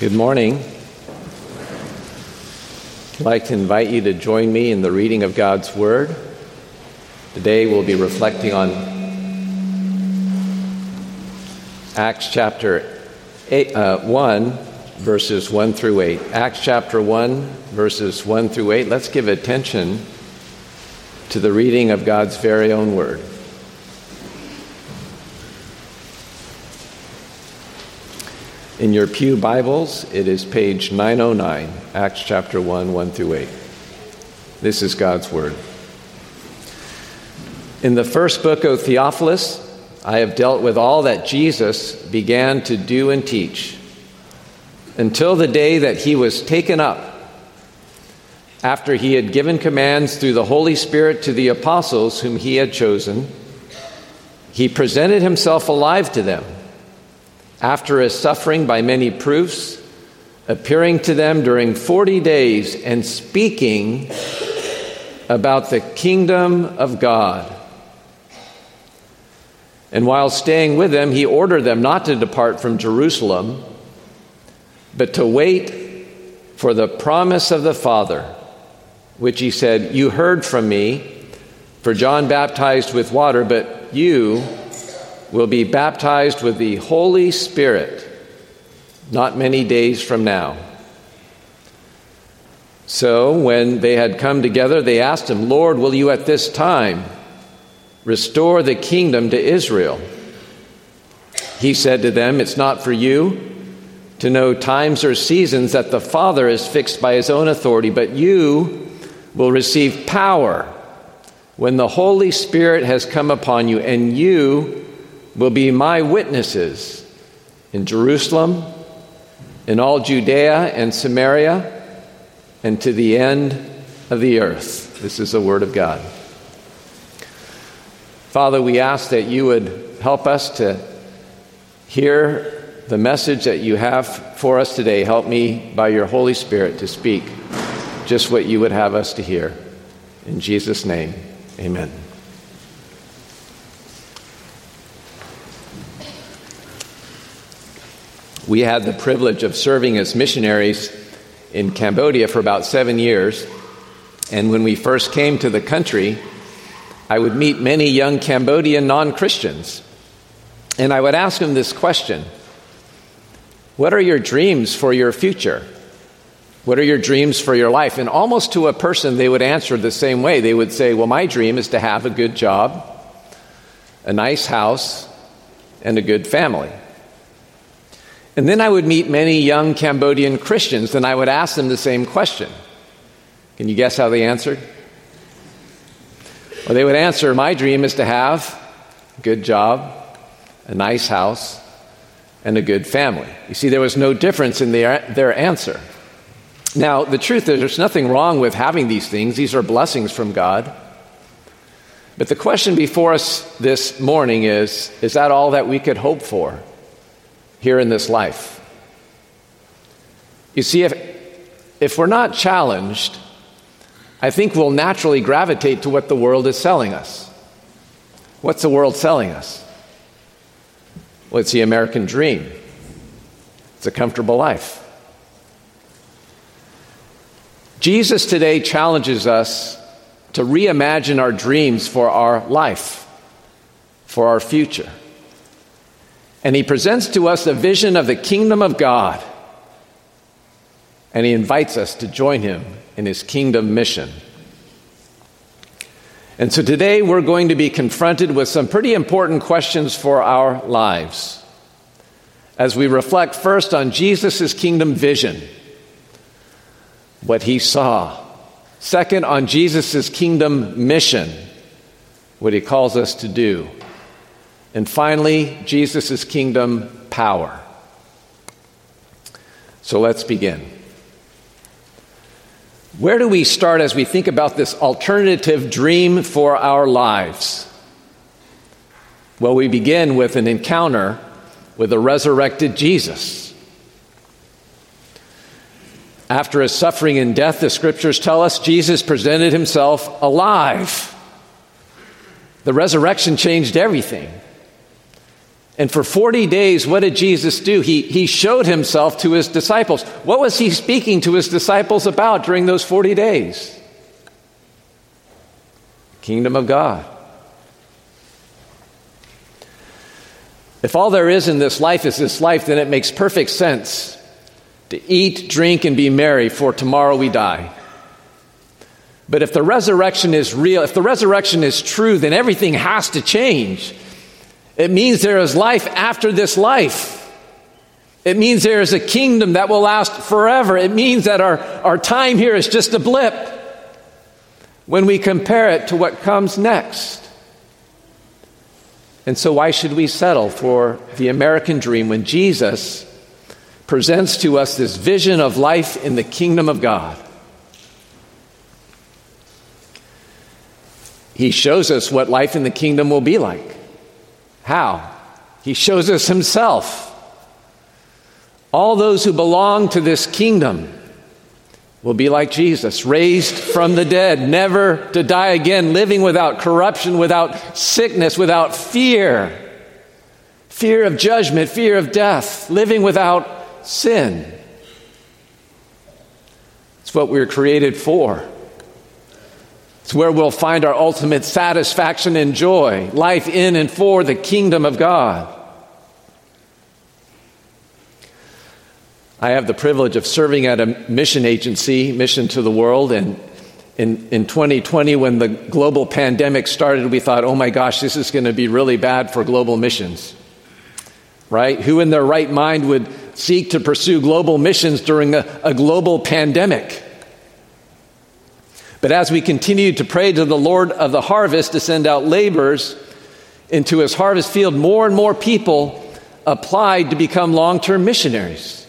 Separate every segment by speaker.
Speaker 1: Good morning. I'd like to invite you to join me in the reading of God's Word. Today we'll be reflecting on Acts chapter eight, uh, 1, verses 1 through 8. Acts chapter 1, verses 1 through 8. Let's give attention to the reading of God's very own Word. In your Pew Bibles, it is page 909, Acts chapter 1, 1 through 8. This is God's Word. In the first book, O Theophilus, I have dealt with all that Jesus began to do and teach until the day that he was taken up, after he had given commands through the Holy Spirit to the apostles whom he had chosen. He presented himself alive to them after his suffering by many proofs, appearing to them during 40 days and speaking about the kingdom of God. And while staying with them, he ordered them not to depart from Jerusalem, but to wait for the promise of the Father, which he said, You heard from me, for John baptized with water, but you will be baptized with the Holy Spirit not many days from now. So, when they had come together, they asked him, Lord, will you at this time restore the kingdom to Israel? He said to them, It's not for you to know times or seasons that the Father is fixed by his own authority, but you will receive power when the Holy Spirit has come upon you, and you will be my witnesses in Jerusalem, in all Judea and Samaria, and to the end of the earth. This is the Word of God. Father, we ask that you would help us to hear the message that you have for us today. Help me by your Holy Spirit to speak just what you would have us to hear. In Jesus' name, amen. We had the privilege of serving as missionaries in Cambodia for about seven years. And when we first came to the country, I would meet many young Cambodian non Christians. And I would ask them this question What are your dreams for your future? What are your dreams for your life? And almost to a person, they would answer the same way. They would say, Well, my dream is to have a good job, a nice house, and a good family. And then I would meet many young Cambodian Christians, and I would ask them the same question. Can you guess how they answered? Well, they would answer, My dream is to have a good job, a nice house, and a good family. You see, there was no difference in their, their answer. Now, the truth is, there's nothing wrong with having these things, these are blessings from God. But the question before us this morning is Is that all that we could hope for? Here in this life. You see, if, if we're not challenged, I think we'll naturally gravitate to what the world is selling us. What's the world selling us? Well, it's the American dream, it's a comfortable life. Jesus today challenges us to reimagine our dreams for our life, for our future. And he presents to us a vision of the kingdom of God. And he invites us to join him in his kingdom mission. And so today we're going to be confronted with some pretty important questions for our lives as we reflect first on Jesus' kingdom vision, what he saw. Second, on Jesus' kingdom mission, what he calls us to do. And finally, Jesus' kingdom power. So let's begin. Where do we start as we think about this alternative dream for our lives? Well, we begin with an encounter with the resurrected Jesus. After his suffering and death, the scriptures tell us Jesus presented himself alive. The resurrection changed everything. And for 40 days, what did Jesus do? He, he showed himself to his disciples. What was he speaking to his disciples about during those 40 days? Kingdom of God. If all there is in this life is this life, then it makes perfect sense to eat, drink, and be merry, for tomorrow we die. But if the resurrection is real, if the resurrection is true, then everything has to change. It means there is life after this life. It means there is a kingdom that will last forever. It means that our, our time here is just a blip when we compare it to what comes next. And so, why should we settle for the American dream when Jesus presents to us this vision of life in the kingdom of God? He shows us what life in the kingdom will be like. How? He shows us himself. All those who belong to this kingdom will be like Jesus, raised from the dead, never to die again, living without corruption, without sickness, without fear. Fear of judgment, fear of death, living without sin. It's what we we're created for. It's where we'll find our ultimate satisfaction and joy, life in and for the kingdom of God. I have the privilege of serving at a mission agency, Mission to the World, and in, in 2020, when the global pandemic started, we thought, oh my gosh, this is going to be really bad for global missions. Right? Who in their right mind would seek to pursue global missions during a, a global pandemic? But as we continued to pray to the Lord of the harvest to send out laborers into his harvest field, more and more people applied to become long term missionaries.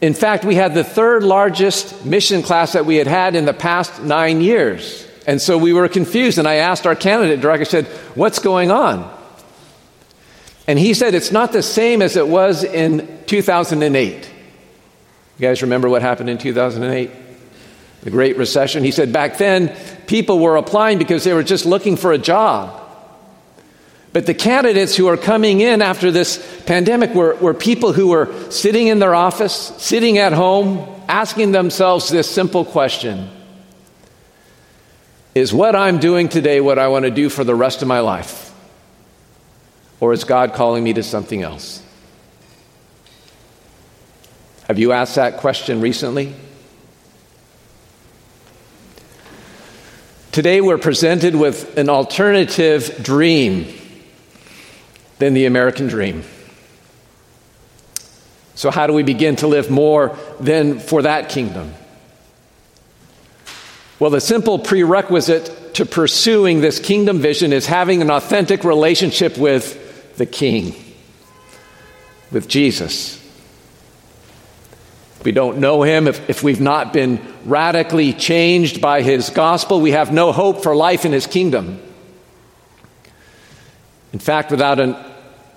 Speaker 1: In fact, we had the third largest mission class that we had had in the past nine years. And so we were confused, and I asked our candidate director, I said, What's going on? And he said, It's not the same as it was in 2008. You guys remember what happened in 2008? The Great Recession. He said back then people were applying because they were just looking for a job. But the candidates who are coming in after this pandemic were, were people who were sitting in their office, sitting at home, asking themselves this simple question Is what I'm doing today what I want to do for the rest of my life? Or is God calling me to something else? Have you asked that question recently? Today we're presented with an alternative dream than the American dream. So, how do we begin to live more than for that kingdom? Well, the simple prerequisite to pursuing this kingdom vision is having an authentic relationship with the King, with Jesus. We don't know him, if, if we've not been radically changed by his gospel, we have no hope for life in his kingdom. In fact, without an,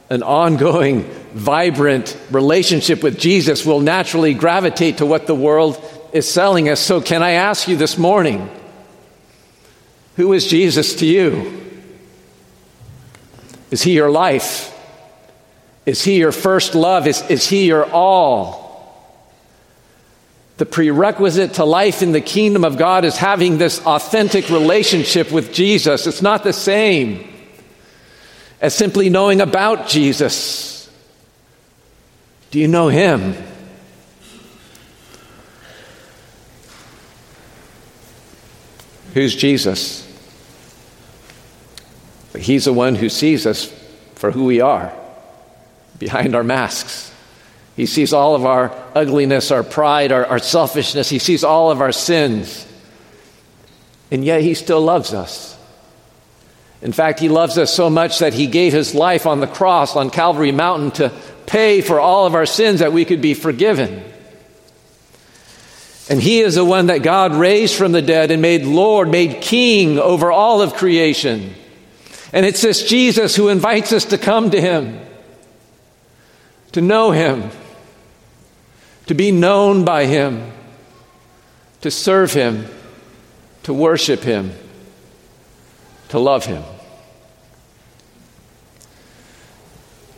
Speaker 1: an ongoing, vibrant relationship with Jesus, we'll naturally gravitate to what the world is selling us. So, can I ask you this morning, who is Jesus to you? Is he your life? Is he your first love? Is, is he your all? The prerequisite to life in the kingdom of God is having this authentic relationship with Jesus. It's not the same as simply knowing about Jesus. Do you know him? Who's Jesus? He's the one who sees us for who we are behind our masks. He sees all of our ugliness, our pride, our, our selfishness. He sees all of our sins. And yet, He still loves us. In fact, He loves us so much that He gave His life on the cross on Calvary Mountain to pay for all of our sins that we could be forgiven. And He is the one that God raised from the dead and made Lord, made King over all of creation. And it's this Jesus who invites us to come to Him, to know Him, to be known by Him, to serve Him, to worship Him, to love Him.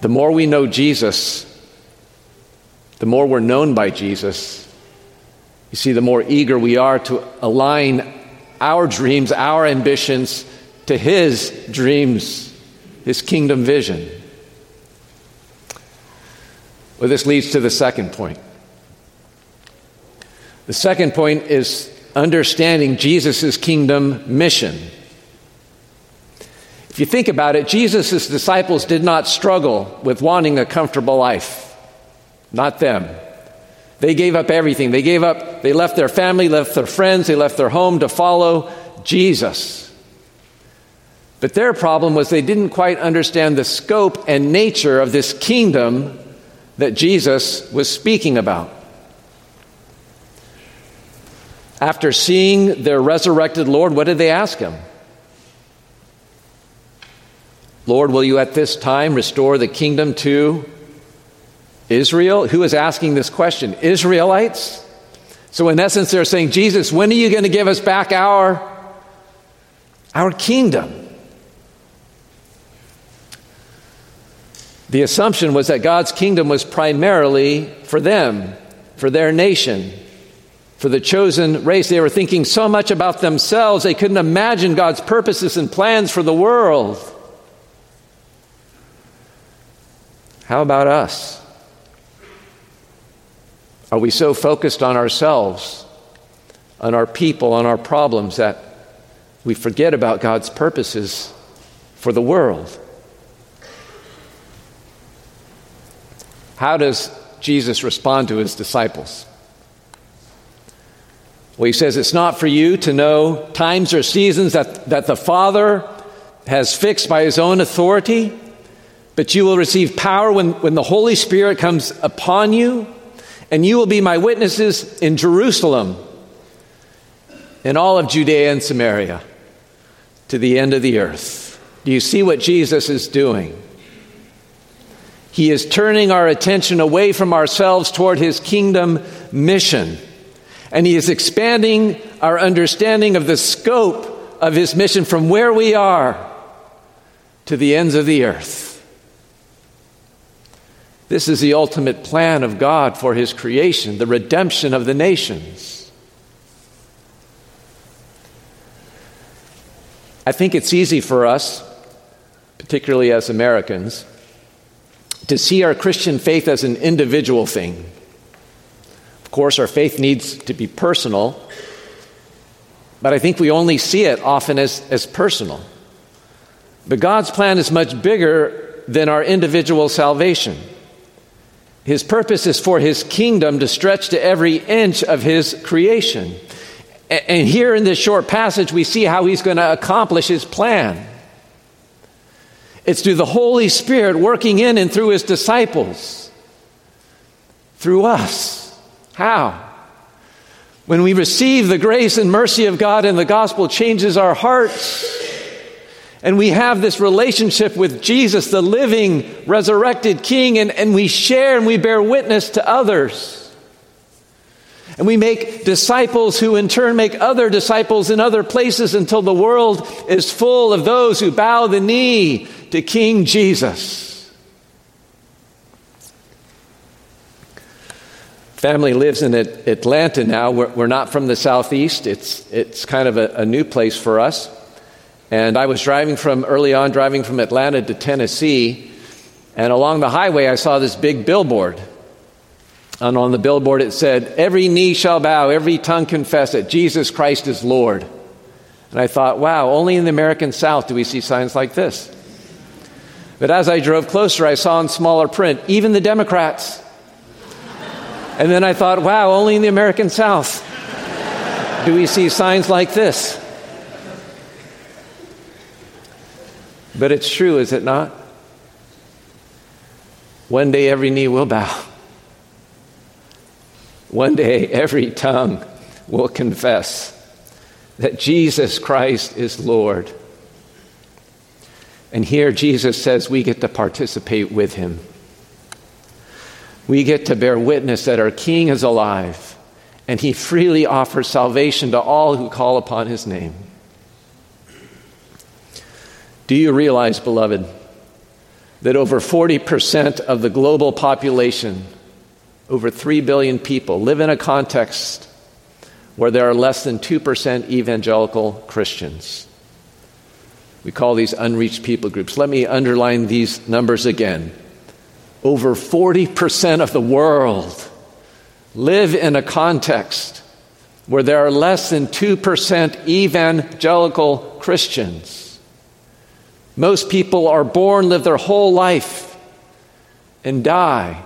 Speaker 1: the more we know Jesus, the more we're known by Jesus, you see, the more eager we are to align our dreams, our ambitions to His dreams, His kingdom vision. Well, this leads to the second point. The second point is understanding Jesus' kingdom mission. If you think about it, Jesus' disciples did not struggle with wanting a comfortable life. Not them. They gave up everything. They gave up, they left their family, left their friends, they left their home to follow Jesus. But their problem was they didn't quite understand the scope and nature of this kingdom that Jesus was speaking about. After seeing their resurrected Lord, what did they ask him? Lord, will you at this time restore the kingdom to Israel? Who is asking this question? Israelites? So, in essence, they're saying, Jesus, when are you going to give us back our, our kingdom? The assumption was that God's kingdom was primarily for them, for their nation, for the chosen race. They were thinking so much about themselves, they couldn't imagine God's purposes and plans for the world. How about us? Are we so focused on ourselves, on our people, on our problems that we forget about God's purposes for the world? How does Jesus respond to his disciples? Well, he says, It's not for you to know times or seasons that, that the Father has fixed by his own authority, but you will receive power when, when the Holy Spirit comes upon you and you will be my witnesses in Jerusalem, in all of Judea and Samaria, to the end of the earth. Do you see what Jesus is doing? He is turning our attention away from ourselves toward his kingdom mission. And he is expanding our understanding of the scope of his mission from where we are to the ends of the earth. This is the ultimate plan of God for His creation, the redemption of the nations. I think it's easy for us, particularly as Americans, to see our Christian faith as an individual thing. Course, our faith needs to be personal, but I think we only see it often as, as personal. But God's plan is much bigger than our individual salvation. His purpose is for his kingdom to stretch to every inch of his creation. And here in this short passage, we see how he's going to accomplish his plan. It's through the Holy Spirit working in and through his disciples, through us. How? When we receive the grace and mercy of God and the gospel changes our hearts and we have this relationship with Jesus, the living, resurrected King, and, and we share and we bear witness to others. And we make disciples who in turn make other disciples in other places until the world is full of those who bow the knee to King Jesus. Family lives in Atlanta now. We're, we're not from the southeast. It's, it's kind of a, a new place for us. And I was driving from, early on, driving from Atlanta to Tennessee. And along the highway, I saw this big billboard. And on the billboard, it said, Every knee shall bow, every tongue confess that Jesus Christ is Lord. And I thought, wow, only in the American South do we see signs like this. But as I drove closer, I saw in smaller print, even the Democrats. And then I thought, wow, only in the American South do we see signs like this. But it's true, is it not? One day every knee will bow. One day every tongue will confess that Jesus Christ is Lord. And here Jesus says we get to participate with him. We get to bear witness that our King is alive, and he freely offers salvation to all who call upon his name. Do you realize, beloved, that over 40% of the global population, over 3 billion people, live in a context where there are less than 2% evangelical Christians. We call these unreached people groups. Let me underline these numbers again. Over 40% of the world live in a context where there are less than 2% evangelical Christians. Most people are born, live their whole life, and die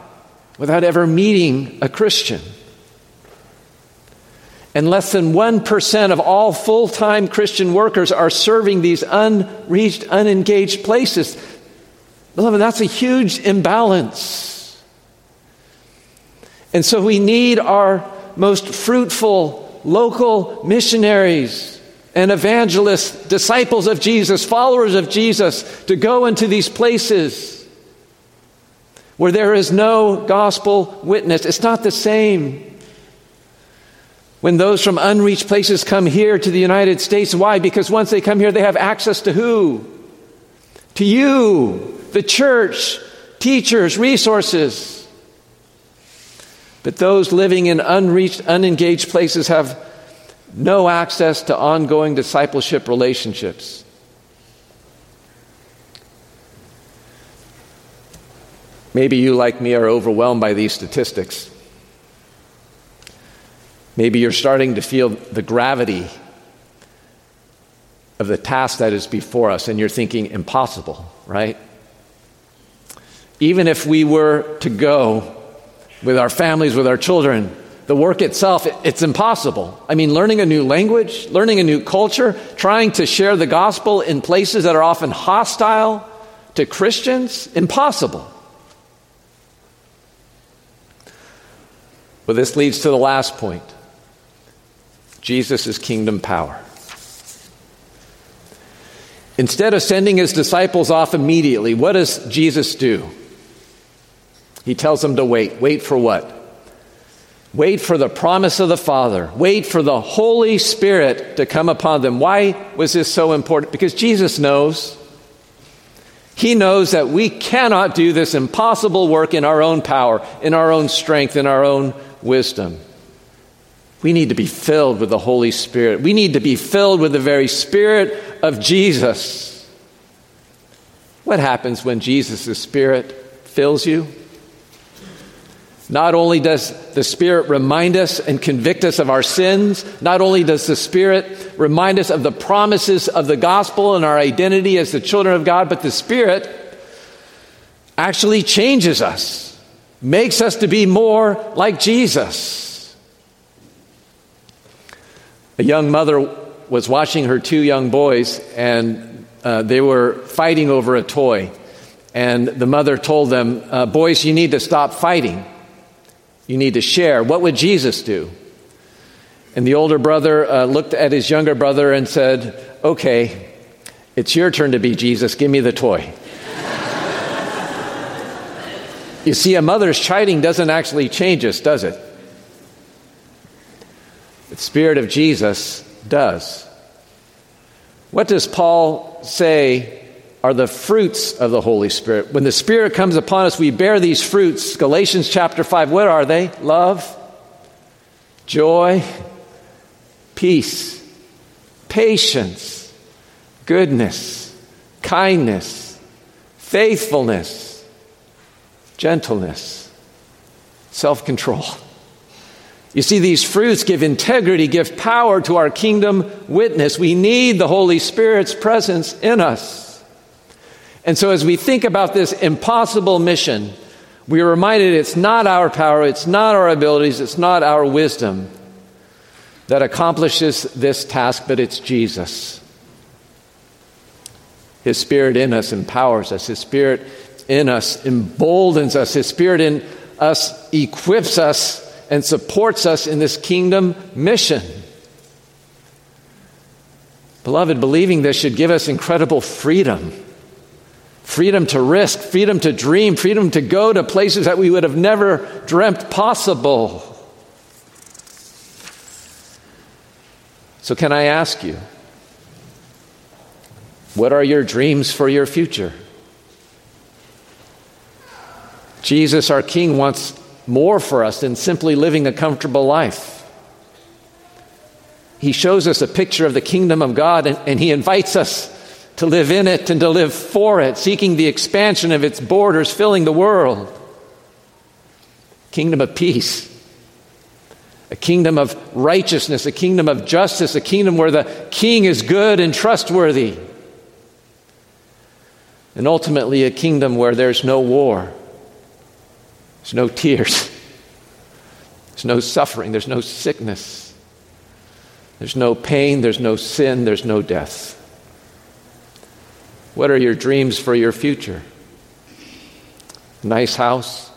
Speaker 1: without ever meeting a Christian. And less than 1% of all full time Christian workers are serving these unreached, unengaged places. Beloved, that's a huge imbalance. And so we need our most fruitful local missionaries and evangelists, disciples of Jesus, followers of Jesus, to go into these places where there is no gospel witness. It's not the same. When those from unreached places come here to the United States, why? Because once they come here, they have access to who? To you, the church, teachers, resources. But those living in unreached, unengaged places have no access to ongoing discipleship relationships. Maybe you, like me, are overwhelmed by these statistics. Maybe you're starting to feel the gravity of the task that is before us, and you're thinking, impossible, right? Even if we were to go with our families, with our children. The work itself, it's impossible. I mean, learning a new language, learning a new culture, trying to share the gospel in places that are often hostile to Christians, impossible. But this leads to the last point Jesus' kingdom power. Instead of sending his disciples off immediately, what does Jesus do? He tells them to wait. Wait for what? Wait for the promise of the Father. Wait for the Holy Spirit to come upon them. Why was this so important? Because Jesus knows. He knows that we cannot do this impossible work in our own power, in our own strength, in our own wisdom. We need to be filled with the Holy Spirit. We need to be filled with the very Spirit of Jesus. What happens when Jesus' Spirit fills you? Not only does the Spirit remind us and convict us of our sins, not only does the Spirit remind us of the promises of the gospel and our identity as the children of God, but the Spirit actually changes us, makes us to be more like Jesus. A young mother was watching her two young boys, and uh, they were fighting over a toy. And the mother told them, uh, Boys, you need to stop fighting. You need to share. What would Jesus do? And the older brother uh, looked at his younger brother and said, Okay, it's your turn to be Jesus. Give me the toy. you see, a mother's chiding doesn't actually change us, does it? The Spirit of Jesus does. What does Paul say are the fruits of the Holy Spirit. When the Spirit comes upon us, we bear these fruits. Galatians chapter 5, what are they? Love, joy, peace, patience, goodness, kindness, faithfulness, gentleness, self control. You see, these fruits give integrity, give power to our kingdom witness. We need the Holy Spirit's presence in us. And so, as we think about this impossible mission, we are reminded it's not our power, it's not our abilities, it's not our wisdom that accomplishes this task, but it's Jesus. His Spirit in us empowers us, His Spirit in us emboldens us, His Spirit in us equips us and supports us in this kingdom mission. Beloved, believing this should give us incredible freedom freedom to risk, freedom to dream, freedom to go to places that we would have never dreamt possible. So, can I ask you, what are your dreams for your future? Jesus, our King, wants more for us than simply living a comfortable life. He shows us a picture of the kingdom of God and, and, He invites us to live in it and to live for it, seeking the expansion of its borders, filling the world. Kingdom of peace, a kingdom of righteousness, a kingdom of justice, a kingdom where the king is good and trustworthy, and ultimately a kingdom where there's no war, there's no tears, there's no suffering, there's no sickness, there's no pain, there's no sin, there's no death. What are your dreams for your future? Nice house,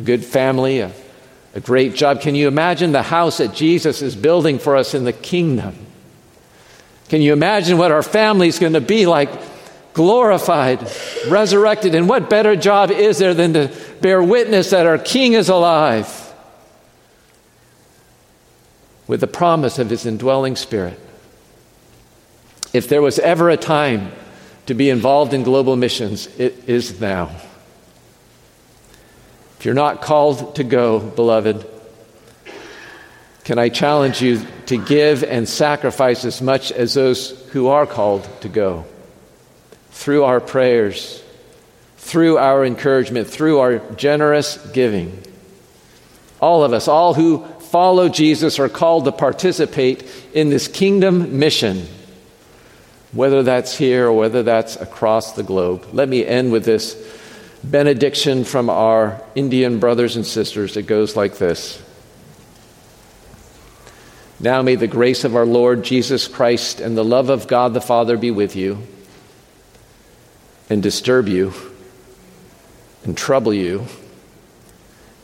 Speaker 1: a good family, a, a great job. Can you imagine the house that Jesus is building for us in the kingdom? Can you imagine what our family is going to be like? Glorified, resurrected. And what better job is there than to bear witness that our King is alive with the promise of his indwelling spirit? If there was ever a time to be involved in global missions, it is now. If you're not called to go, beloved, can I challenge you to give and sacrifice as much as those who are called to go? Through our prayers, through our encouragement, through our generous giving. All of us, all who follow Jesus, are called to participate in this kingdom mission whether that's here or whether that's across the globe. Let me end with this benediction from our Indian brothers and sisters. It goes like this Now may the grace of our Lord Jesus Christ and the love of God the Father be with you and disturb you and trouble you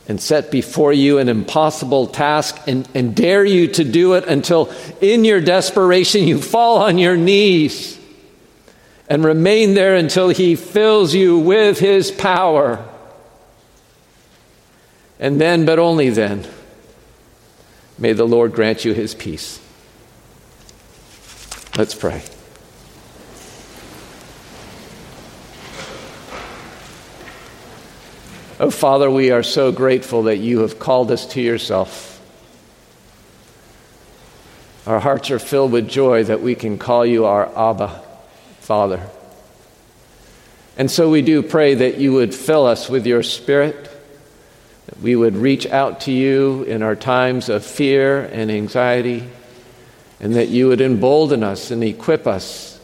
Speaker 1: and set before you an impossible task and, and dare you to do it until in your desperation you fall on your knees and remain there until he fills you with his power. And then, but only then, may the Lord grant you his peace. Let's pray. Oh, Father, we are so grateful that you have called us to yourself. Our hearts are filled with joy that we can call you our Abba, Father. And so we do pray that you would fill us with your Spirit, that we would reach out to you in our times of fear and anxiety, and that you would embolden us and equip us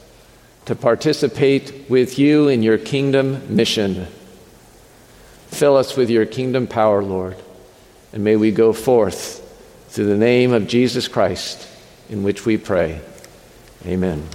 Speaker 1: to participate with you in your kingdom mission. Fill us with your kingdom power, Lord, and may we go forth through the name of Jesus Christ, in which we pray. Amen.